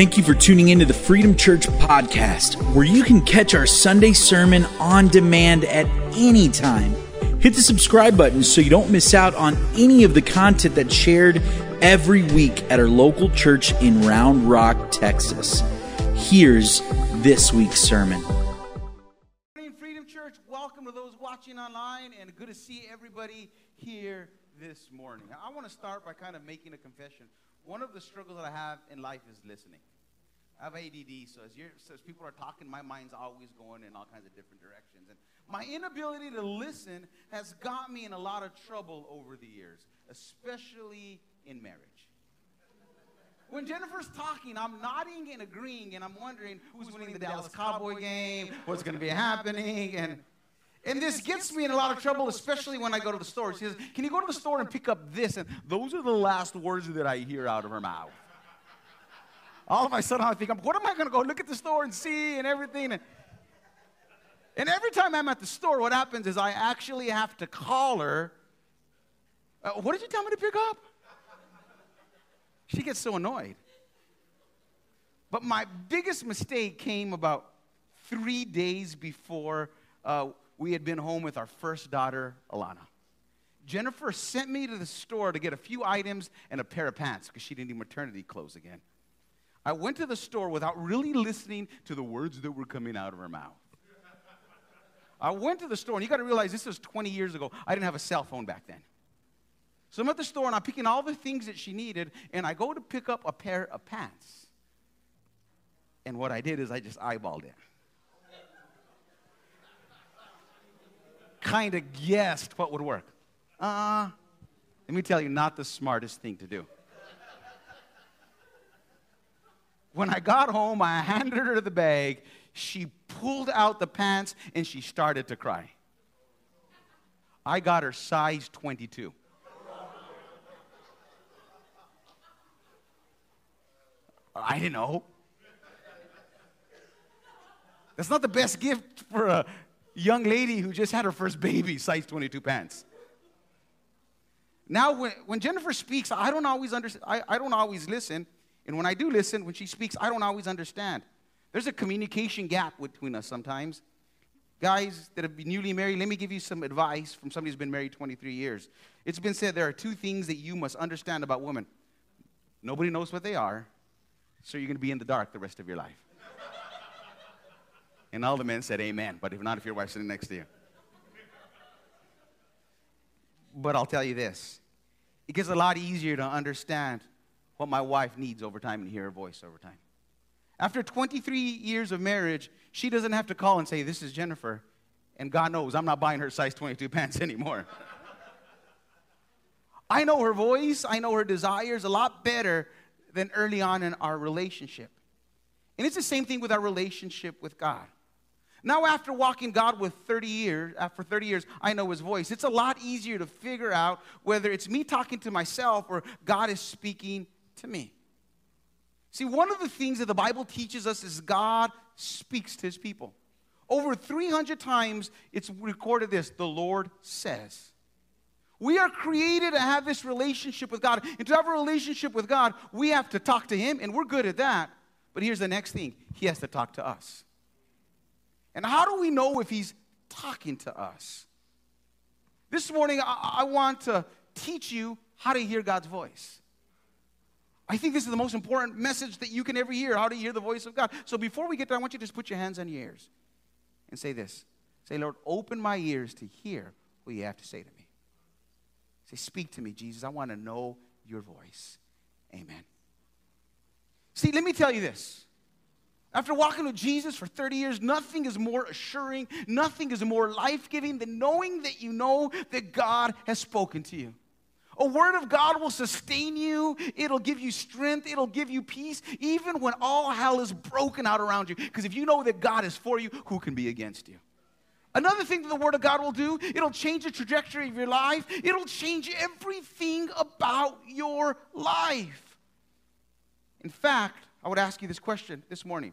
Thank you for tuning into the Freedom Church podcast, where you can catch our Sunday sermon on demand at any time. Hit the subscribe button so you don't miss out on any of the content that's shared every week at our local church in Round Rock, Texas. Here's this week's sermon. Freedom Church. Welcome to those watching online, and good to see everybody here this morning. I want to start by kind of making a confession. One of the struggles that I have in life is listening. I have ADD, so as, so as people are talking, my mind's always going in all kinds of different directions. And my inability to listen has got me in a lot of trouble over the years, especially in marriage. When Jennifer's talking, I'm nodding and agreeing, and I'm wondering who's winning the Dallas Cowboy game, what's going to be happening, and and this gets me in a lot of trouble, especially when I go to the store. She says, Can you go to the store and pick up this? And those are the last words that I hear out of her mouth. All of a sudden, I think, What am I going to go look at the store and see and everything? And, every time I'm at the store, what happens is I actually have to call her. Uh, what did you tell me to pick up? She gets so annoyed. But my biggest mistake came about three days before uh, we had been home with our first daughter, Alana. Jennifer sent me to the store to get a few items and a pair of pants because she didn't need maternity clothes again. I went to the store without really listening to the words that were coming out of her mouth. I went to the store, and you got to realize this was 20 years ago. I didn't have a cell phone back then. So I'm at the store, and I'm picking all the things that she needed, and I go to pick up a pair of pants. And what I did is I just eyeballed it. Kind of guessed what would work. Uh, let me tell you, not the smartest thing to do. When I got home, I handed her the bag. She pulled out the pants and she started to cry. I got her size 22. I didn't know. That's not the best gift for a young lady who just had her first baby, size 22 pants. Now, when, when Jennifer speaks, I don't always understand. I, I don't always listen. And when I do listen, when she speaks, I don't always understand. There's a communication gap between us sometimes. Guys that have been newly married, let me give you some advice from somebody who's been married 23 years. It's been said there are two things that you must understand about women. Nobody knows what they are, so you're going to be in the dark the rest of your life. And all the men said, Amen. But if not, if your wife's sitting next to you. But I'll tell you this it gets a lot easier to understand what my wife needs over time and hear her voice over time. After 23 years of marriage, she doesn't have to call and say, This is Jennifer. And God knows I'm not buying her size 22 pants anymore. I know her voice, I know her desires a lot better than early on in our relationship. And it's the same thing with our relationship with God. Now, after walking God with 30 years, after uh, 30 years, I know his voice. It's a lot easier to figure out whether it's me talking to myself or God is speaking to me. See, one of the things that the Bible teaches us is God speaks to his people. Over 300 times it's recorded this the Lord says. We are created to have this relationship with God. And to have a relationship with God, we have to talk to him, and we're good at that. But here's the next thing He has to talk to us. And how do we know if he's talking to us? This morning, I, I want to teach you how to hear God's voice. I think this is the most important message that you can ever hear how to hear the voice of God. So before we get there, I want you to just put your hands on your ears and say this Say, Lord, open my ears to hear what you have to say to me. Say, Speak to me, Jesus. I want to know your voice. Amen. See, let me tell you this. After walking with Jesus for 30 years, nothing is more assuring, nothing is more life giving than knowing that you know that God has spoken to you. A word of God will sustain you, it'll give you strength, it'll give you peace, even when all hell is broken out around you. Because if you know that God is for you, who can be against you? Another thing that the Word of God will do, it'll change the trajectory of your life, it'll change everything about your life. In fact, I would ask you this question this morning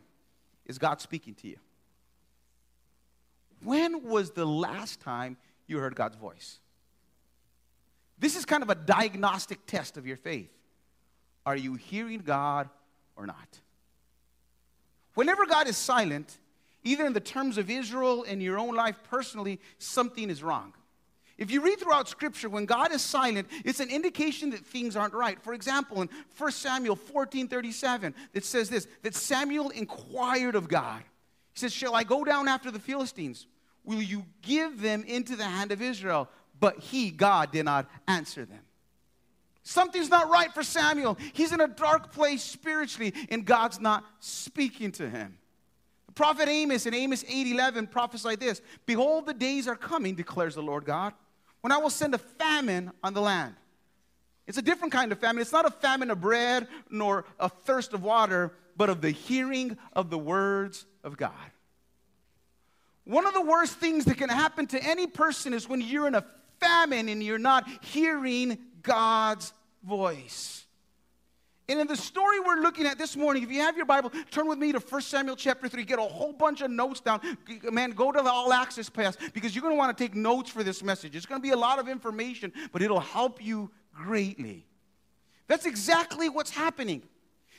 Is God speaking to you? When was the last time you heard God's voice? This is kind of a diagnostic test of your faith. Are you hearing God or not? Whenever God is silent, either in the terms of Israel and your own life personally, something is wrong. If you read throughout Scripture, when God is silent, it's an indication that things aren't right. For example, in 1 Samuel 14 37, it says this that Samuel inquired of God. He says, Shall I go down after the Philistines? Will you give them into the hand of Israel? But he, God, did not answer them. Something's not right for Samuel. He's in a dark place spiritually, and God's not speaking to him. The prophet Amos in Amos 8 11 prophesied this Behold, the days are coming, declares the Lord God, when I will send a famine on the land. It's a different kind of famine. It's not a famine of bread nor a thirst of water, but of the hearing of the words of God. One of the worst things that can happen to any person is when you're in a famine and you're not hearing God's voice. And in the story we're looking at this morning, if you have your Bible, turn with me to 1 Samuel chapter 3. Get a whole bunch of notes down. Man, go to the All Access Pass because you're going to want to take notes for this message. It's going to be a lot of information, but it'll help you greatly. That's exactly what's happening.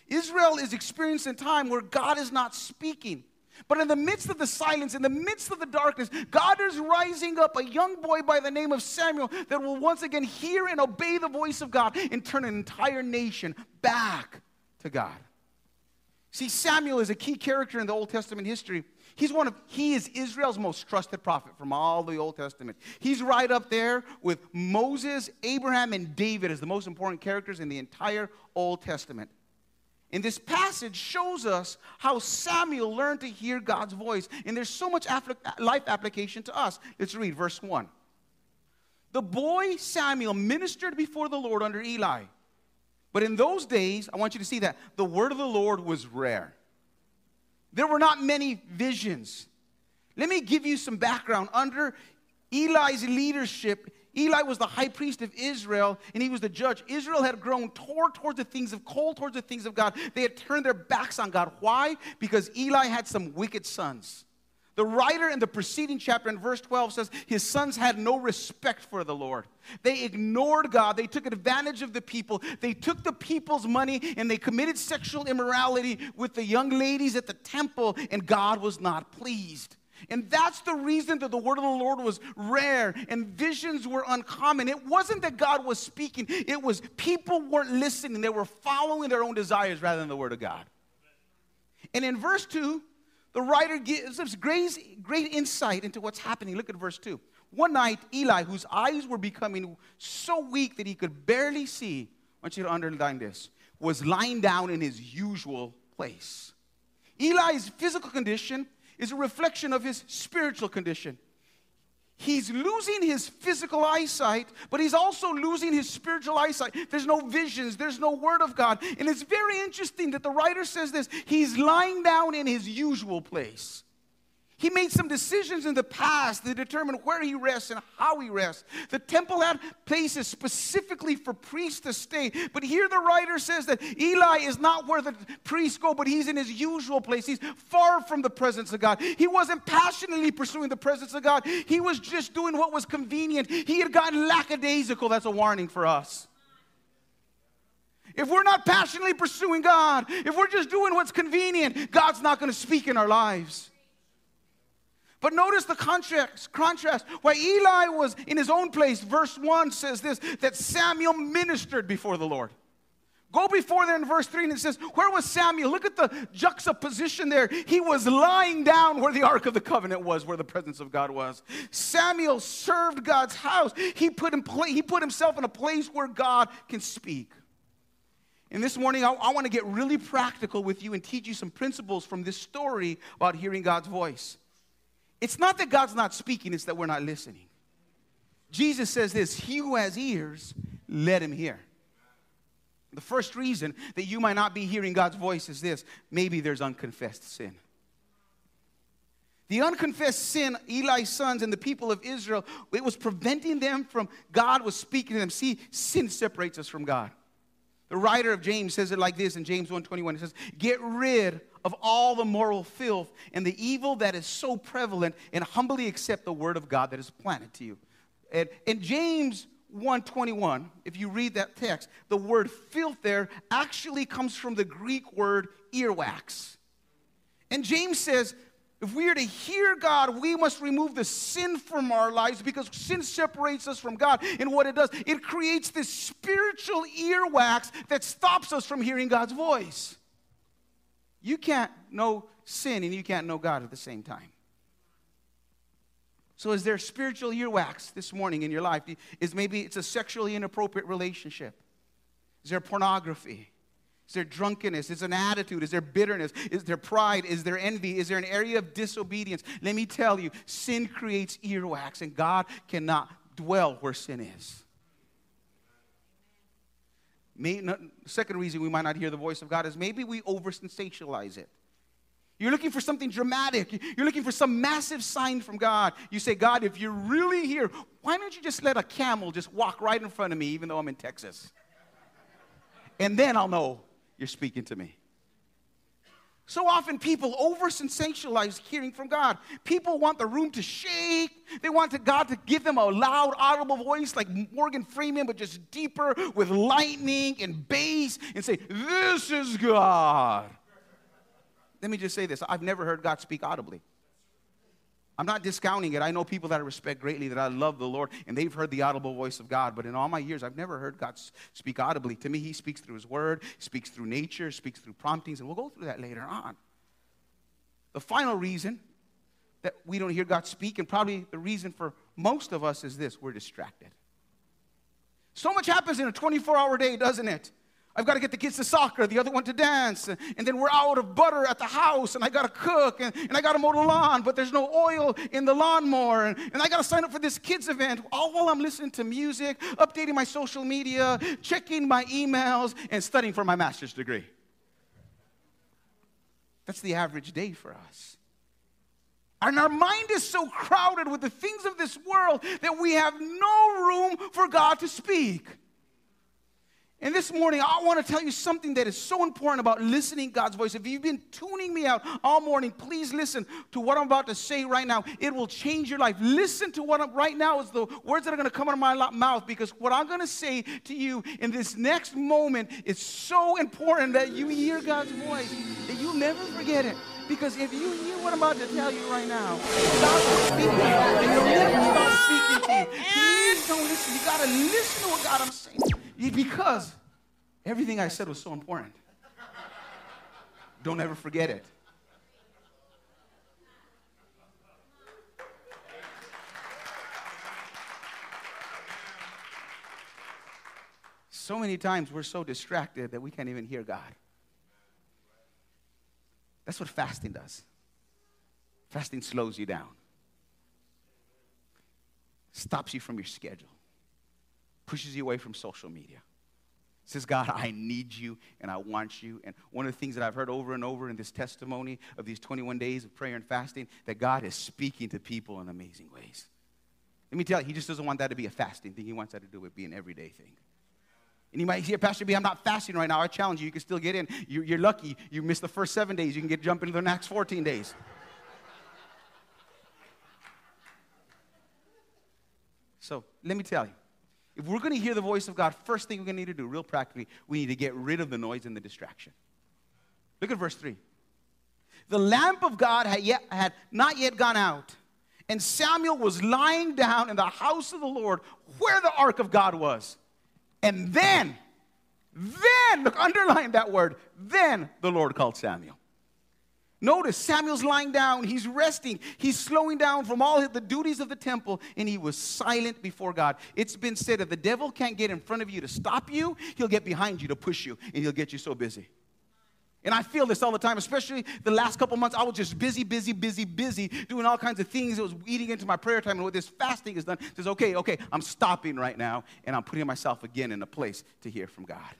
Israel is experiencing a time where God is not speaking. But in the midst of the silence, in the midst of the darkness, God is rising up a young boy by the name of Samuel that will once again hear and obey the voice of God and turn an entire nation back to God. See, Samuel is a key character in the Old Testament history. He's one of he is Israel's most trusted prophet from all the Old Testament. He's right up there with Moses, Abraham, and David as the most important characters in the entire Old Testament. And this passage shows us how Samuel learned to hear God's voice. And there's so much life application to us. Let's read verse 1. The boy Samuel ministered before the Lord under Eli. But in those days, I want you to see that the word of the Lord was rare. There were not many visions. Let me give you some background. Under Eli's leadership, Eli was the high priest of Israel and he was the judge. Israel had grown toward towards the things of cold towards the things of God. They had turned their backs on God. Why? Because Eli had some wicked sons. The writer in the preceding chapter in verse 12 says his sons had no respect for the Lord. They ignored God. They took advantage of the people. They took the people's money and they committed sexual immorality with the young ladies at the temple, and God was not pleased. And that's the reason that the word of the Lord was rare and visions were uncommon. It wasn't that God was speaking, it was people weren't listening. They were following their own desires rather than the word of God. And in verse 2, the writer gives us great, great insight into what's happening. Look at verse 2. One night, Eli, whose eyes were becoming so weak that he could barely see, I want you to underline this, was lying down in his usual place. Eli's physical condition is a reflection of his spiritual condition. He's losing his physical eyesight, but he's also losing his spiritual eyesight. There's no visions, there's no word of God. And it's very interesting that the writer says this he's lying down in his usual place. He made some decisions in the past that determine where he rests and how he rests. The temple had places specifically for priests to stay. But here the writer says that Eli is not where the priests go, but he's in his usual place. He's far from the presence of God. He wasn't passionately pursuing the presence of God, he was just doing what was convenient. He had gotten lackadaisical. That's a warning for us. If we're not passionately pursuing God, if we're just doing what's convenient, God's not going to speak in our lives. But notice the contrast, contrast. Why Eli was in his own place, verse 1 says this that Samuel ministered before the Lord. Go before there in verse 3 and it says, Where was Samuel? Look at the juxtaposition there. He was lying down where the Ark of the Covenant was, where the presence of God was. Samuel served God's house. He put, in pla- he put himself in a place where God can speak. And this morning, I, I want to get really practical with you and teach you some principles from this story about hearing God's voice. It's not that God's not speaking, it's that we're not listening. Jesus says this He who has ears, let him hear. The first reason that you might not be hearing God's voice is this maybe there's unconfessed sin. The unconfessed sin, Eli's sons and the people of Israel, it was preventing them from, God was speaking to them. See, sin separates us from God. The writer of James says it like this in James 1:21. It says, "Get rid of all the moral filth and the evil that is so prevalent and humbly accept the word of God that is planted to you." And in James 121, if you read that text, the word filth there actually comes from the Greek word earwax. And James says, if we are to hear God, we must remove the sin from our lives because sin separates us from God. And what it does, it creates this spiritual earwax that stops us from hearing God's voice. You can't know sin and you can't know God at the same time. So, is there spiritual earwax this morning in your life? Is maybe it's a sexually inappropriate relationship? Is there pornography? Is there drunkenness? Is there an attitude? Is there bitterness? Is there pride? Is there envy? Is there an area of disobedience? Let me tell you, sin creates earwax, and God cannot dwell where sin is. May, not, second reason we might not hear the voice of God is maybe we over sensationalize it. You're looking for something dramatic. You're looking for some massive sign from God. You say, God, if you're really here, why don't you just let a camel just walk right in front of me, even though I'm in Texas? And then I'll know you're speaking to me. So often people over sensationalize hearing from God. People want the room to shake. They want God to give them a loud, audible voice like Morgan Freeman, but just deeper with lightning and bass and say, This is God. Let me just say this I've never heard God speak audibly. I'm not discounting it. I know people that I respect greatly, that I love the Lord, and they've heard the audible voice of God. But in all my years, I've never heard God speak audibly. To me, He speaks through His Word, speaks through nature, speaks through promptings, and we'll go through that later on. The final reason that we don't hear God speak, and probably the reason for most of us, is this we're distracted. So much happens in a 24 hour day, doesn't it? I've got to get the kids to soccer, the other one to dance, and then we're out of butter at the house, and I got to cook, and, and I got to mow the lawn, but there's no oil in the lawnmower, and, and I got to sign up for this kids event, all while I'm listening to music, updating my social media, checking my emails, and studying for my master's degree. That's the average day for us. And our mind is so crowded with the things of this world that we have no room for God to speak. And this morning, I want to tell you something that is so important about listening God's voice. If you've been tuning me out all morning, please listen to what I'm about to say right now. It will change your life. Listen to what I'm right now is the words that are going to come out of my mouth because what I'm going to say to you in this next moment is so important that you hear God's voice, that you'll never forget it. Because if you hear what I'm about to tell you right now, you, and He'll never stop speaking to you. Please don't listen. You got to listen to what God I'm saying. Because everything I said was so important. Don't ever forget it. So many times we're so distracted that we can't even hear God. That's what fasting does. Fasting slows you down, stops you from your schedule pushes you away from social media. Says, God, I need you and I want you. And one of the things that I've heard over and over in this testimony of these 21 days of prayer and fasting, that God is speaking to people in amazing ways. Let me tell you, He just doesn't want that to be a fasting thing. He wants that to do it be an everyday thing. And you might hear, Pastor B, I'm not fasting right now. I challenge you, you can still get in. You're lucky. You missed the first seven days. You can get jump into the next 14 days. So let me tell you, if we're going to hear the voice of God, first thing we're going to need to do, real practically, we need to get rid of the noise and the distraction. Look at verse 3. The lamp of God had, yet, had not yet gone out, and Samuel was lying down in the house of the Lord where the ark of God was. And then, then, look, underline that word, then the Lord called Samuel. Notice Samuel's lying down, he's resting, he's slowing down from all the duties of the temple, and he was silent before God. It's been said that the devil can't get in front of you to stop you, he'll get behind you to push you, and he'll get you so busy. And I feel this all the time, especially the last couple months. I was just busy, busy, busy, busy, doing all kinds of things. It was eating into my prayer time. And what this fasting has done says, okay, okay, I'm stopping right now, and I'm putting myself again in a place to hear from God.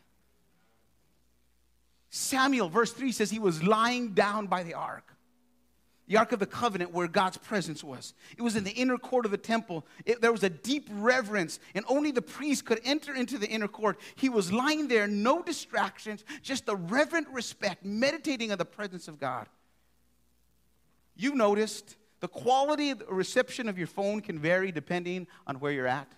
Samuel, verse 3 says he was lying down by the ark. The Ark of the Covenant, where God's presence was. It was in the inner court of the temple. It, there was a deep reverence, and only the priest could enter into the inner court. He was lying there, no distractions, just a reverent respect, meditating on the presence of God. You noticed the quality of the reception of your phone can vary depending on where you're at.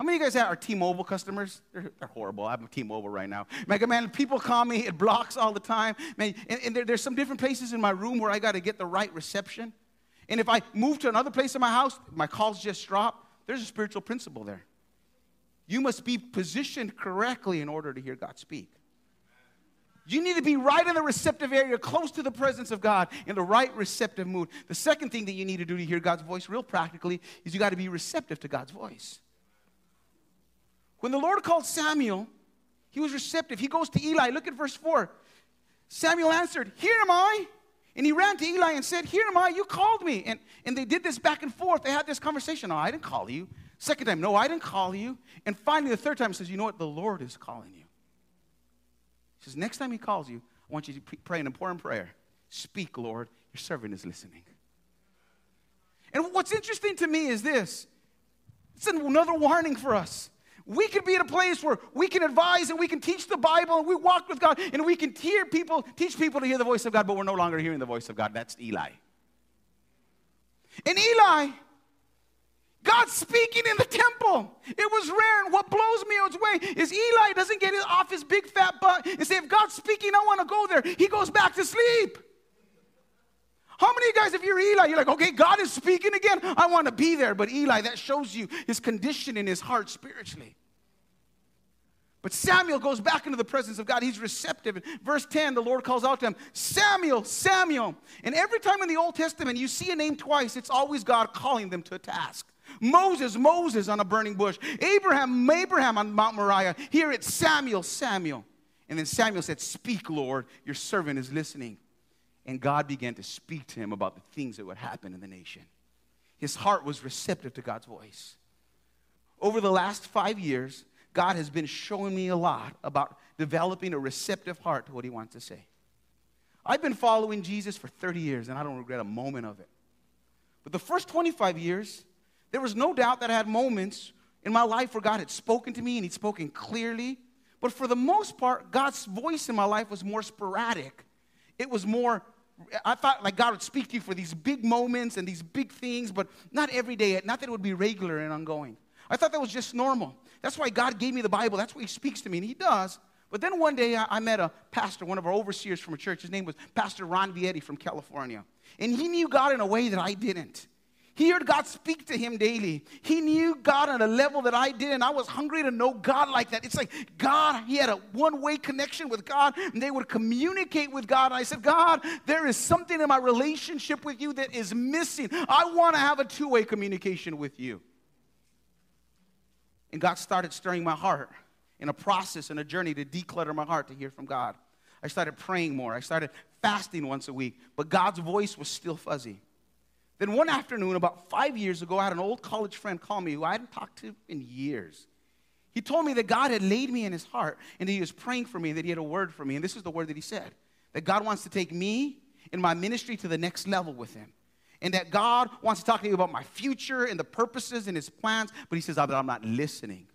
How many of you guys are T-Mobile customers? They're, they're horrible. I'm T-Mobile right now. Like, man, people call me. It blocks all the time. Man, and, and there, there's some different places in my room where I got to get the right reception. And if I move to another place in my house, my calls just drop. There's a spiritual principle there. You must be positioned correctly in order to hear God speak. You need to be right in the receptive area, close to the presence of God, in the right receptive mood. The second thing that you need to do to hear God's voice, real practically, is you got to be receptive to God's voice. When the Lord called Samuel, he was receptive. He goes to Eli. Look at verse 4. Samuel answered, Here am I. And he ran to Eli and said, Here am I, you called me. And, and they did this back and forth. They had this conversation. No, I didn't call you. Second time, no, I didn't call you. And finally, the third time, he says, You know what? The Lord is calling you. He says, Next time he calls you, I want you to pray an important prayer. Speak, Lord. Your servant is listening. And what's interesting to me is this it's another warning for us. We can be in a place where we can advise and we can teach the Bible and we walk with God and we can hear people, teach people to hear the voice of God, but we're no longer hearing the voice of God. That's Eli. And Eli, God's speaking in the temple. It was rare. And what blows me away is Eli doesn't get off his big fat butt and say, if God's speaking, I want to go there. He goes back to sleep. How many of you guys, if you're Eli, you're like, okay, God is speaking again. I want to be there. But Eli, that shows you his condition in his heart spiritually. But Samuel goes back into the presence of God. He's receptive. In verse 10, the Lord calls out to him, Samuel, Samuel. And every time in the Old Testament you see a name twice, it's always God calling them to a task. Moses, Moses on a burning bush. Abraham, Abraham on Mount Moriah. Here it's Samuel, Samuel. And then Samuel said, Speak, Lord, your servant is listening. And God began to speak to him about the things that would happen in the nation. His heart was receptive to God's voice. Over the last five years, God has been showing me a lot about developing a receptive heart to what He wants to say. I've been following Jesus for 30 years, and I don't regret a moment of it. But the first 25 years, there was no doubt that I had moments in my life where God had spoken to me and He'd spoken clearly. But for the most part, God's voice in my life was more sporadic. It was more, I thought like God would speak to you for these big moments and these big things, but not every day, not that it would be regular and ongoing. I thought that was just normal. That's why God gave me the Bible. That's why He speaks to me, and He does. But then one day I, met a pastor, one of our overseers from a church. His name was Pastor Ron Vietti from California. And he knew God in a way that I didn't. He heard God speak to him daily. He knew God on a level that I didn't. I was hungry to know God like that. It's like God, he had a one way connection with God, and they would communicate with God. And I said, God, there is something in my relationship with you that is missing. I want to have a two way communication with you. And God started stirring my heart in a process and a journey to declutter my heart to hear from God. I started praying more. I started fasting once a week, but God's voice was still fuzzy. Then one afternoon, about five years ago, I had an old college friend call me who I hadn't talked to in years. He told me that God had laid me in his heart and that he was praying for me and that he had a word for me. And this is the word that he said that God wants to take me and my ministry to the next level with him and that God wants to talk to you about my future and the purposes and his plans, but he says, ah, I'm not listening.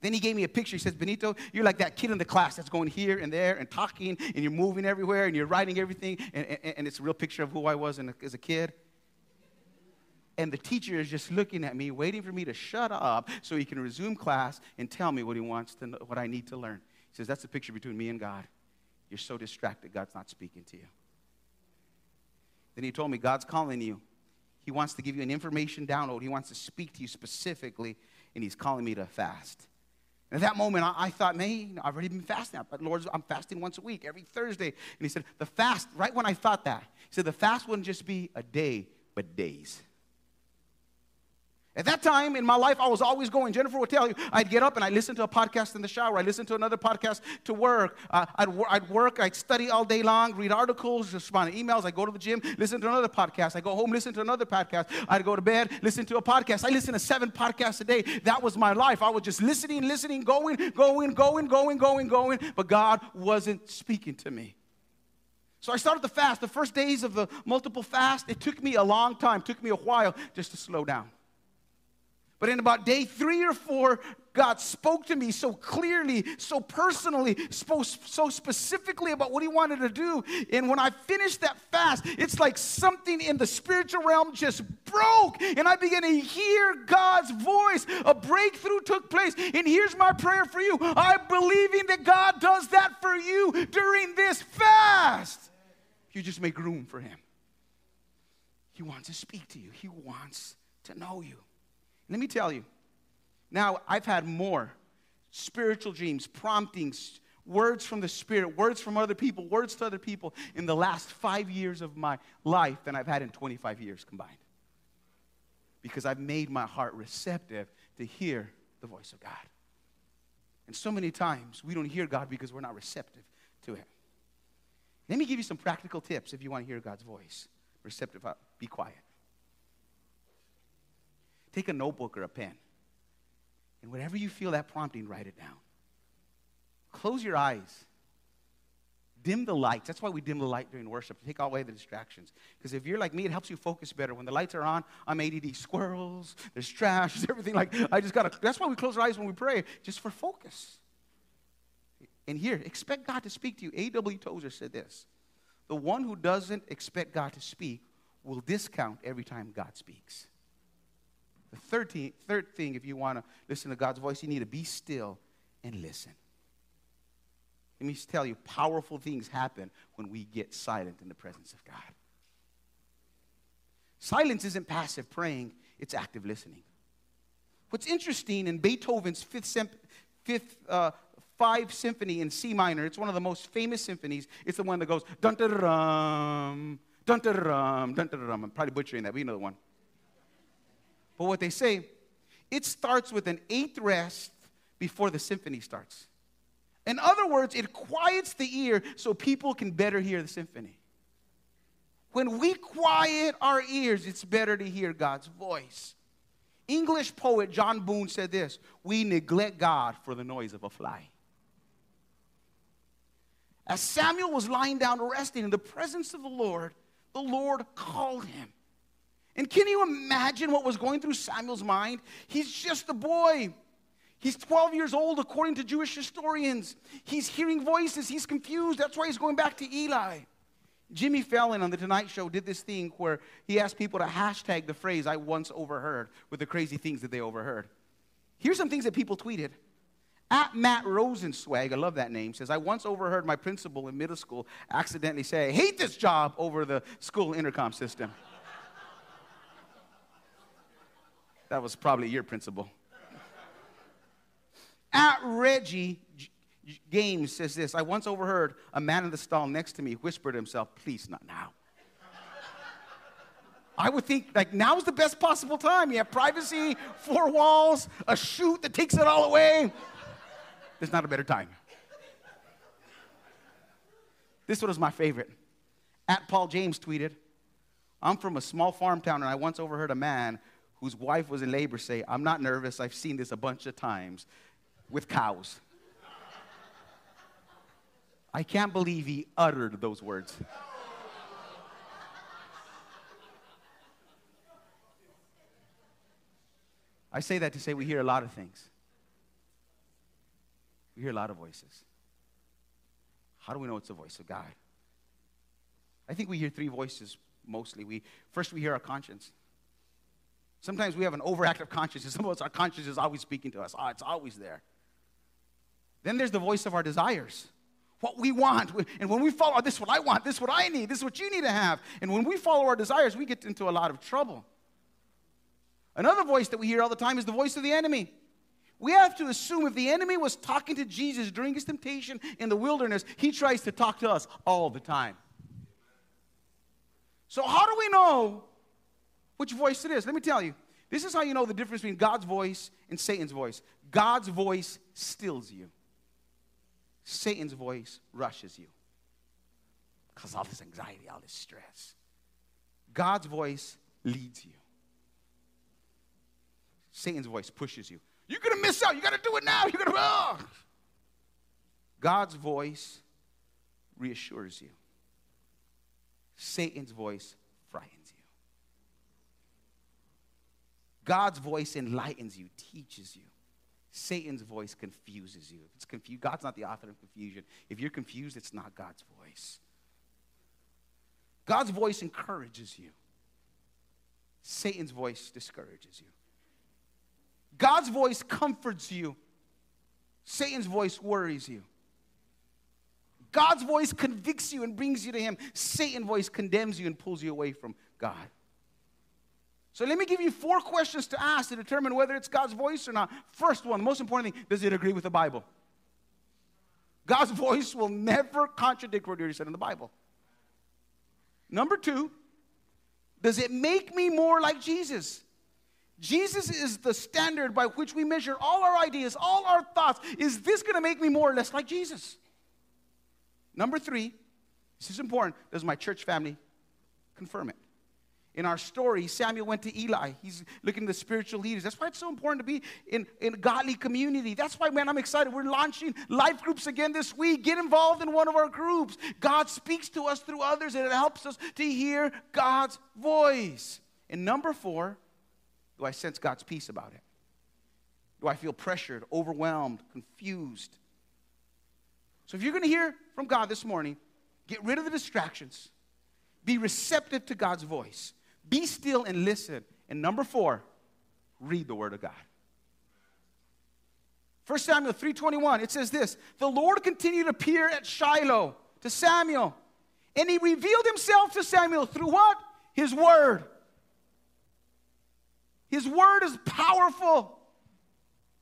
Then he gave me a picture. He says, Benito, you're like that kid in the class that's going here and there and talking, and you're moving everywhere and you're writing everything, and, and, and it's a real picture of who I was as a kid. And the teacher is just looking at me, waiting for me to shut up so he can resume class and tell me what he wants to know, what I need to learn. He says, That's the picture between me and God. You're so distracted, God's not speaking to you. Then he told me, God's calling you. He wants to give you an information download. He wants to speak to you specifically, and he's calling me to fast. And at that moment, I, I thought, man, I've already been fasting. But Lord, I'm fasting once a week, every Thursday. And he said, the fast, right when I thought that, he said, the fast wouldn't just be a day, but days. At that time in my life, I was always going. Jennifer would tell you, I'd get up and I'd listen to a podcast in the shower. I'd listen to another podcast to work. Uh, I'd, I'd work, I'd study all day long, read articles, respond to emails. I'd go to the gym, listen to another podcast. I'd go home, listen to another podcast. I'd go to bed, listen to a podcast. I listened to seven podcasts a day. That was my life. I was just listening, listening, going, going, going, going, going, going. But God wasn't speaking to me. So I started the fast. The first days of the multiple fast, it took me a long time, it took me a while just to slow down. But in about day three or four, God spoke to me so clearly, so personally, spoke so specifically about what He wanted to do. And when I finished that fast, it's like something in the spiritual realm just broke, and I began to hear God's voice. A breakthrough took place. And here's my prayer for you I'm believing that God does that for you during this fast. You just make room for Him. He wants to speak to you, He wants to know you. Let me tell you, now I've had more spiritual dreams, promptings, words from the Spirit, words from other people, words to other people in the last five years of my life than I've had in 25 years combined. Because I've made my heart receptive to hear the voice of God. And so many times we don't hear God because we're not receptive to Him. Let me give you some practical tips if you want to hear God's voice. Receptive, uh, be quiet. Take a notebook or a pen. And whatever you feel that prompting, write it down. Close your eyes. Dim the lights. That's why we dim the light during worship to take away the distractions. Because if you're like me, it helps you focus better. When the lights are on, I'm ADD. Squirrels, there's trash, there's everything. Like I just gotta. That's why we close our eyes when we pray, just for focus. And here, expect God to speak to you. A.W. Tozer said this: The one who doesn't expect God to speak will discount every time God speaks. The third thing, third thing, if you want to listen to God's voice, you need to be still and listen. Let me tell you, powerful things happen when we get silent in the presence of God. Silence isn't passive praying, it's active listening. What's interesting in Beethoven's fifth, fifth uh, five symphony in C minor, it's one of the most famous symphonies. It's the one that goes dun dun dun dun dun dun dun. I'm probably butchering that, but you know the one. But what they say, it starts with an eighth rest before the symphony starts. In other words, it quiets the ear so people can better hear the symphony. When we quiet our ears, it's better to hear God's voice. English poet John Donne said this We neglect God for the noise of a fly. As Samuel was lying down resting in the presence of the Lord, the Lord called him. And can you imagine what was going through Samuel's mind? He's just a boy. He's 12 years old, according to Jewish historians. He's hearing voices. He's confused. That's why he's going back to Eli. Jimmy Fallon on The Tonight Show did this thing where he asked people to hashtag the phrase I once overheard with the crazy things that they overheard. Here's some things that people tweeted. At Matt Rosenswag, I love that name, says, I once overheard my principal in middle school accidentally say, I hate this job over the school intercom system. That was probably your principal. At Reggie Games says this I once overheard a man in the stall next to me whisper to himself, Please, not now. I would think like now is the best possible time. You have privacy, four walls, a chute that takes it all away. There's not a better time. This one was my favorite. At Paul James tweeted, I'm from a small farm town and I once overheard a man whose wife was in labor say, I'm not nervous, I've seen this a bunch of times with cows. I can't believe he uttered those words. I say that to say we hear a lot of things. We hear a lot of voices. How do we know it's the voice of God? I think we hear three voices mostly. We, first, we hear our conscience. Sometimes we have an overactive consciousness. Some of us, our conscience is always speaking to us. Oh, it's always there. Then there's the voice of our desires. What we want. And when we follow, this is what I want, this is what I need, this is what you need to have. And when we follow our desires, we get into a lot of trouble. Another voice that we hear all the time is the voice of the enemy. We have to assume if the enemy was talking to Jesus during his temptation in the wilderness, he tries to talk to us all the time. So, how do we know which voice it is. Let me tell you. This is how you know the difference between God's voice and Satan's voice. God's voice stills you. Satan's voice rushes you. Because all this anxiety, all this stress. God's voice leads you. Satan's voice pushes you. You're to miss out. You got to do it now. You're to. Oh. Ah! God's voice reassures you. Satan's voice frightens you. God's voice enlightens you, teaches you. Satan's voice confuses you. If it's confused, God's not the author of confusion. If you're confused, it's not God's voice. God's voice encourages you. Satan's voice discourages you. God's voice comforts you. Satan's voice worries you. God's voice convicts you and brings you to Him. Satan's voice condemns you and pulls you away from God. So let me give you four questions to ask to determine whether it's God's voice or not. First one, most important thing, does it agree with the Bible? God's voice will never contradict what you said in the Bible. Number two, does it make me more like Jesus? Jesus is the standard by which we measure all our ideas, all our thoughts. Is this going to make me more or less like Jesus? Number three, this is important. Does my church family confirm it? In our story, Samuel went to Eli. He's looking the spiritual leaders. That's why it's so important to be in, in a godly community. That's why, man, I'm excited. We're launching life groups again this week. Get involved in one of our groups. God speaks to us through others, and it helps us to hear God's voice. And number four, do I sense God's peace about it? Do I feel pressured, overwhelmed, confused? So if you're going to hear from God this morning, get rid of the distractions. Be receptive to God's voice. Be still and listen. And number four, read the Word of God. 1 Samuel 3:21, it says this: The Lord continued to appear at Shiloh to Samuel, and he revealed himself to Samuel through what? His word. His word is powerful.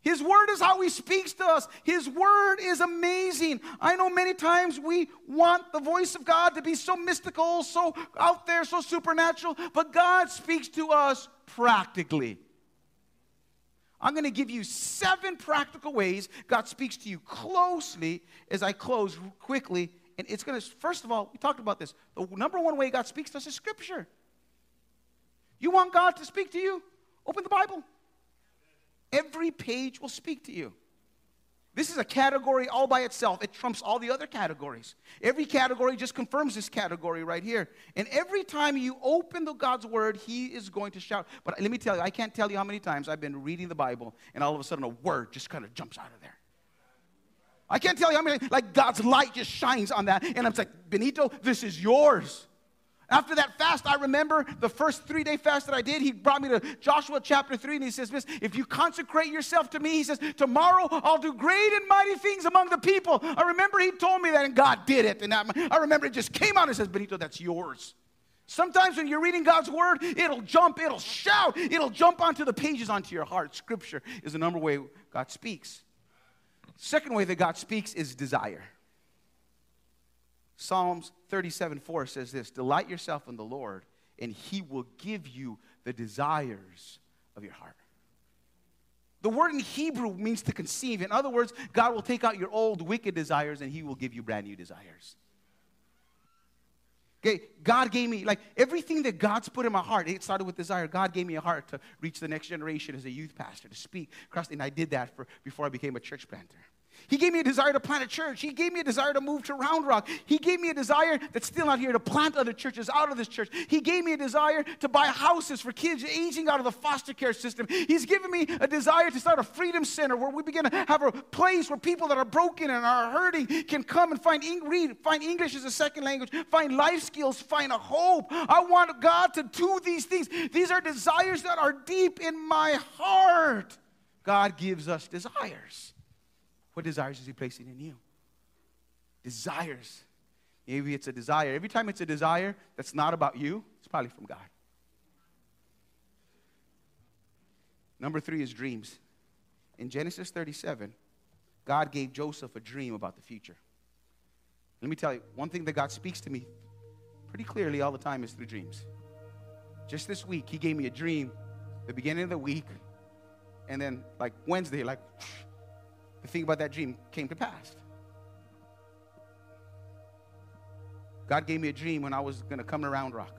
His word is how he speaks to us. His word is amazing. I know many times we want the voice of God to be so mystical, so out there, so supernatural, but God speaks to us practically. I'm going to give you seven practical ways God speaks to you closely as I close quickly. And it's going to, first of all, we talked about this. The number one way God speaks to us is Scripture. You want God to speak to you? Open the Bible. Every page will speak to you. This is a category all by itself. It trumps all the other categories. Every category just confirms this category right here. And every time you open the God's word, he is going to shout. But let me tell you, I can't tell you how many times I've been reading the Bible and all of a sudden a word just kind of jumps out of there. I can't tell you how many like God's light just shines on that and I'm like, "Benito, this is yours." After that fast, I remember the first three day fast that I did. He brought me to Joshua chapter 3 and he says, Miss, if you consecrate yourself to me, he says, tomorrow I'll do great and mighty things among the people. I remember he told me that and God did it. And I remember it just came out and says, Benito, that's yours. Sometimes when you're reading God's word, it'll jump, it'll shout, it'll jump onto the pages, onto your heart. Scripture is the number way God speaks. Second way that God speaks is desire. Psalms 37 4 says this Delight yourself in the Lord, and he will give you the desires of your heart. The word in Hebrew means to conceive. In other words, God will take out your old wicked desires and he will give you brand new desires. Okay, God gave me, like everything that God's put in my heart, it started with desire. God gave me a heart to reach the next generation as a youth pastor, to speak and I did that for, before I became a church planter. He gave me a desire to plant a church. He gave me a desire to move to Round Rock. He gave me a desire that's still not here to plant other churches out of this church. He gave me a desire to buy houses for kids aging out of the foster care system. He's given me a desire to start a freedom center where we begin to have a place where people that are broken and are hurting can come and find read, find English as a second language, find life skills, find a hope. I want God to do these things. These are desires that are deep in my heart. God gives us desires. What desires is He placing in you? Desires. Maybe it's a desire. Every time it's a desire that's not about you, it's probably from God. Number three is dreams. In Genesis 37, God gave Joseph a dream about the future. Let me tell you, one thing that God speaks to me pretty clearly all the time is through dreams. Just this week, He gave me a dream, the beginning of the week, and then like Wednesday, like the thing about that dream came to pass. God gave me a dream when I was going to come to Round Rock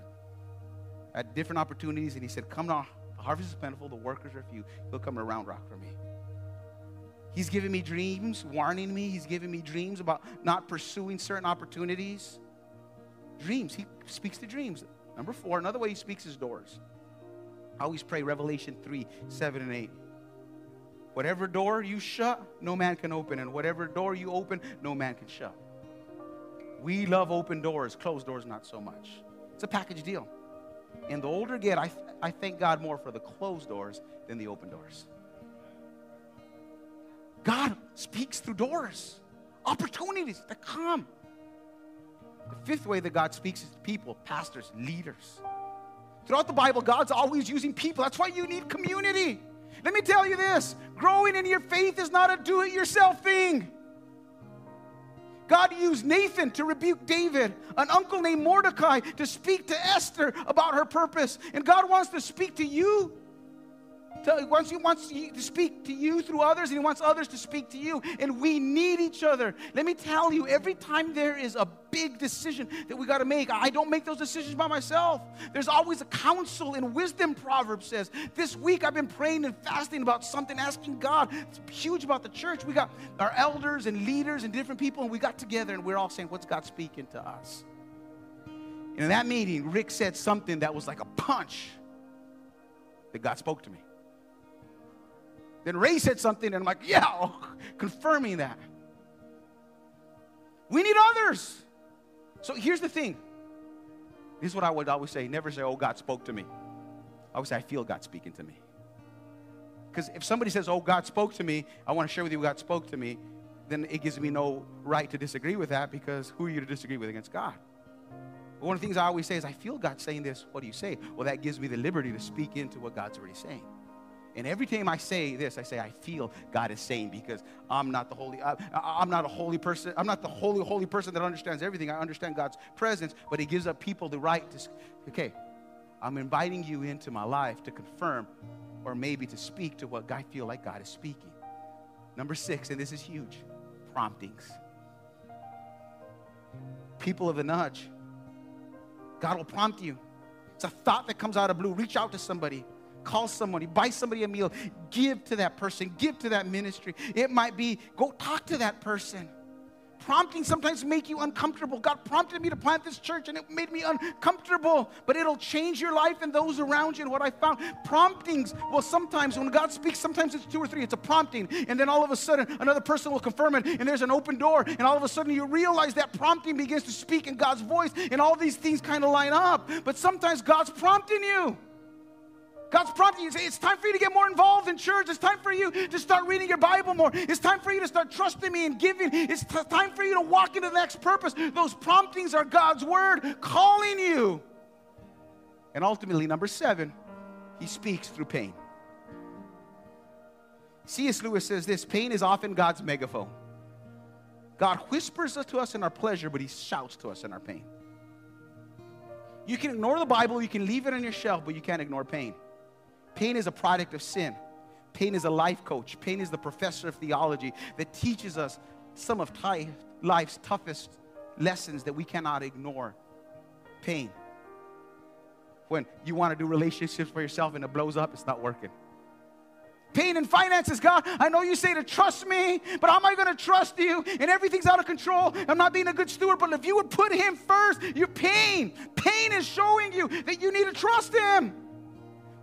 at different opportunities, and He said, Come now, the harvest is plentiful, the workers are few. You'll come to Round Rock for me. He's giving me dreams, warning me. He's giving me dreams about not pursuing certain opportunities. Dreams. He speaks to dreams. Number four, another way he speaks is doors. I always pray Revelation 3 7 and 8. Whatever door you shut, no man can open. And whatever door you open, no man can shut. We love open doors, closed doors, not so much. It's a package deal. And the older I get, I, I thank God more for the closed doors than the open doors. God speaks through doors, opportunities that come. The fifth way that God speaks is people, pastors, leaders. Throughout the Bible, God's always using people. That's why you need community. Let me tell you this growing in your faith is not a do it yourself thing. God used Nathan to rebuke David, an uncle named Mordecai to speak to Esther about her purpose. And God wants to speak to you to, wants, he wants to speak to you through others, and He wants others to speak to you. And we need each other. Let me tell you, every time there is a big decision that we got to make, I don't make those decisions by myself. There's always a counsel and wisdom, Proverbs says. This week I've been praying and fasting about something, asking God. It's huge about the church. We got our elders and leaders and different people, and we got together and we're all saying, What's God speaking to us? And in that meeting, Rick said something that was like a punch that God spoke to me. Then Ray said something, and I'm like, yeah, oh, confirming that. We need others. So here's the thing. This is what I would always say. Never say, oh, God spoke to me. I would say, I feel God speaking to me. Because if somebody says, oh, God spoke to me, I want to share with you God spoke to me, then it gives me no right to disagree with that because who are you to disagree with against God? one of the things I always say is, I feel God saying this. What do you say? Well, that gives me the liberty to speak into what God's already saying. And every time I say this, I say, I feel God is saying because I'm not the holy, I, I'm not a holy person. I'm not the holy, holy person that understands everything. I understand God's presence, but He gives up people the right to, okay, I'm inviting you into my life to confirm or maybe to speak to what I feel like God is speaking. Number six, and this is huge promptings. People of the nudge. God will prompt you. It's a thought that comes out of blue. Reach out to somebody call somebody, buy somebody a meal, give to that person, give to that ministry. It might be go talk to that person. Prompting sometimes make you uncomfortable. God prompted me to plant this church and it made me uncomfortable, but it'll change your life and those around you. And what I found, promptings, well, sometimes when God speaks, sometimes it's two or three, it's a prompting. And then all of a sudden, another person will confirm it, and there's an open door. And all of a sudden, you realize that prompting begins to speak in God's voice, and all these things kind of line up. But sometimes God's prompting you. God's prompting you. It's time for you to get more involved in church. It's time for you to start reading your Bible more. It's time for you to start trusting me and giving. It's t- time for you to walk into the next purpose. Those promptings are God's word calling you. And ultimately, number seven, he speaks through pain. C.S. Lewis says this pain is often God's megaphone. God whispers to us in our pleasure, but he shouts to us in our pain. You can ignore the Bible, you can leave it on your shelf, but you can't ignore pain. Pain is a product of sin. Pain is a life coach. Pain is the professor of theology that teaches us some of life's toughest lessons that we cannot ignore. Pain. When you want to do relationships for yourself and it blows up, it's not working. Pain and finances, God, I know you say to trust me, but how am I going to trust you? And everything's out of control. I'm not being a good steward, but if you would put Him first, your pain, pain is showing you that you need to trust Him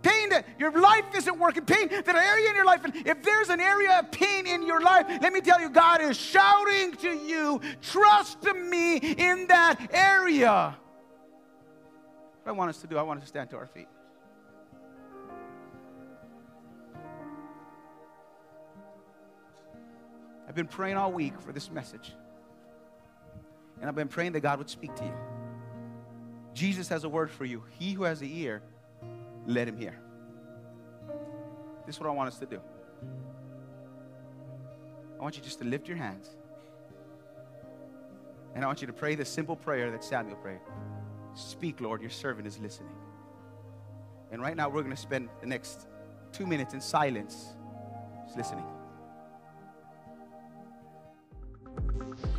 pain that your life isn't working, pain that area in your life. And if there's an area of pain in your life, let me tell you, God is shouting to you, trust me in that area. What I want us to do, I want us to stand to our feet. I've been praying all week for this message. And I've been praying that God would speak to you. Jesus has a word for you. He who has the ear, let him hear. This is what I want us to do. I want you just to lift your hands. And I want you to pray the simple prayer that Samuel prayed Speak, Lord, your servant is listening. And right now, we're going to spend the next two minutes in silence just listening.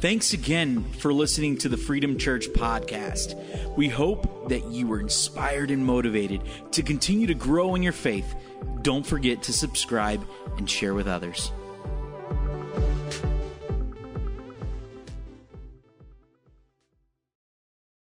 Thanks again for listening to the Freedom Church podcast. We hope that you were inspired and motivated to continue to grow in your faith. Don't forget to subscribe and share with others.